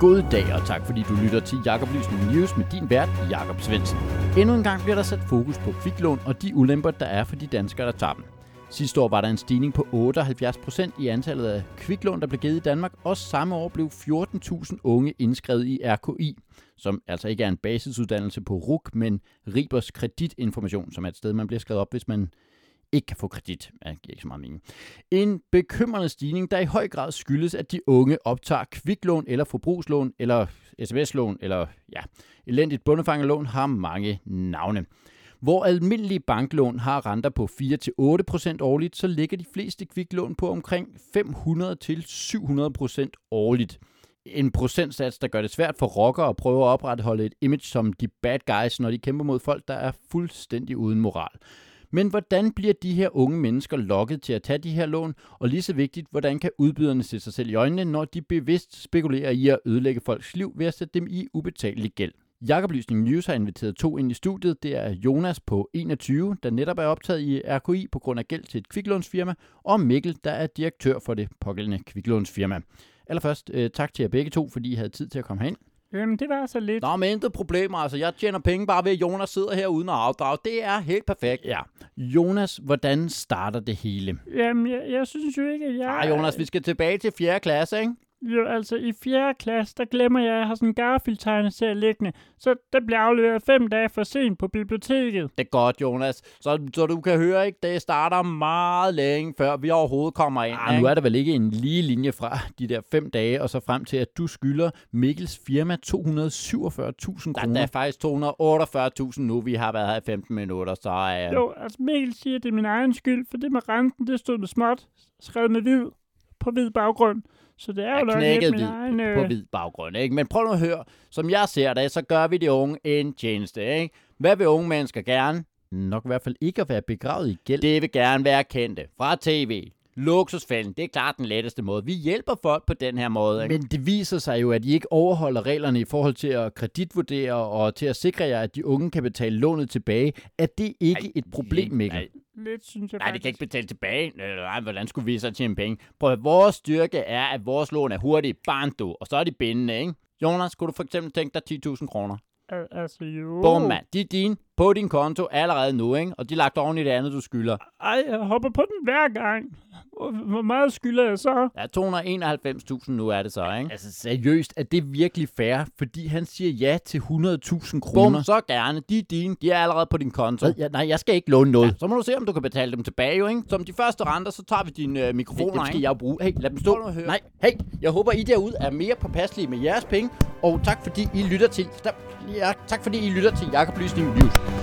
God dag, og tak fordi du lytter til Jakob Lysning News med din vært, Jakob Svendsen. Endnu en gang bliver der sat fokus på kviklån og de ulemper, der er for de danskere, der tager dem. Sidste år var der en stigning på 78% i antallet af kviklån, der blev givet i Danmark, og samme år blev 14.000 unge indskrevet i RKI, som altså ikke er en basisuddannelse på RUK, men Ribers kreditinformation, som er et sted, man bliver skrevet op, hvis man ikke kan få kredit. Ja, det giver ikke så meget mening. En bekymrende stigning, der i høj grad skyldes, at de unge optager kviklån eller forbrugslån eller sms-lån eller ja, elendigt bundefangerlån har mange navne. Hvor almindelige banklån har renter på 4-8% årligt, så ligger de fleste kviklån på omkring 500-700% årligt. En procentsats, der gør det svært for rockere at prøve at opretholde et image som de bad guys, når de kæmper mod folk, der er fuldstændig uden moral. Men hvordan bliver de her unge mennesker lokket til at tage de her lån? Og lige så vigtigt, hvordan kan udbyderne se sig selv i øjnene, når de bevidst spekulerer i at ødelægge folks liv ved at sætte dem i ubetalelig gæld? Jakob Lysning News har inviteret to ind i studiet. Det er Jonas på 21, der netop er optaget i RKI på grund af gæld til et kviklånsfirma, og Mikkel, der er direktør for det pågældende kviklånsfirma. Allerførst øh, tak til jer begge to, fordi I havde tid til at komme herind. Jamen, det var så lidt. Nå, men intet problem. Altså, jeg tjener penge bare ved, at Jonas sidder her uden at afdrage. Det er helt perfekt. Ja. Jonas, hvordan starter det hele? Jamen, jeg, jeg synes jo ikke, at jeg... Ah, Jonas, vi skal tilbage til 4. klasse, ikke? Jo, altså i 4. klasse, der glemmer jeg, at jeg har sådan en Garfield-tegneserie liggende. Så der bliver afleveret fem dage for sent på biblioteket. Det er godt, Jonas. Så, så du kan høre, ikke, det starter meget længe, før vi overhovedet kommer ind. Ah, nu er der vel ikke en lige linje fra de der fem dage, og så frem til, at du skylder Mikkels firma 247.000 kroner. Der er faktisk 248.000 nu, vi har været her i 15 minutter, så... Uh... Jo, altså Mikkel siger, at det er min egen skyld, for det med renten, det stod med småt, skrevet med hvid, på hvid baggrund. Så det er jo nok lidt min egen... Øh... på hvid baggrund, ikke? Men prøv nu at høre. Som jeg ser det, så gør vi de unge en tjeneste, ikke? Hvad vil unge mennesker gerne? Nok i hvert fald ikke at være begravet i gæld. Det vil gerne være kendte. Fra tv, luksusfælden, det er klart den letteste måde. Vi hjælper folk på den her måde. Ikke? Men det viser sig jo, at I ikke overholder reglerne i forhold til at kreditvurdere og til at sikre jer, at de unge kan betale lånet tilbage. Er det ikke ej, et problem, Mikkel? Ej, lidt, synes jeg Nej, det kan ikke betale tilbage. Nej, hvordan skulle vi så tjene penge? Prøv at vores styrke er, at vores lån er hurtigt, barndo, og så er de bindende, ikke? Jonas, skulle du for eksempel tænke dig 10.000 kroner? Altså jo. Bum, mand. De er dine på din konto allerede nu, ikke? Og de er lagt oven i det andet, du skylder. Ej, jeg hopper på den hver gang. Hvor meget skylder jeg så? Ja, 291.000 nu er det så, ikke? Altså seriøst, er det virkelig fair? Fordi han siger ja til 100.000 kroner. Bum, så gerne. De er dine. De er allerede på din konto. Ja, nej, jeg skal ikke låne noget. Ja, så må du se, om du kan betale dem tilbage, jo, ikke? Som de første renter, så tager vi din øh, mikrofon, hey, skal jeg bruge. Hey, lad dem stå. Nej, hey, jeg håber, I derude er mere påpasselige med jeres penge. Og tak, fordi I lytter til... Ja, tak, fordi I lytter til Jakob Lysning News.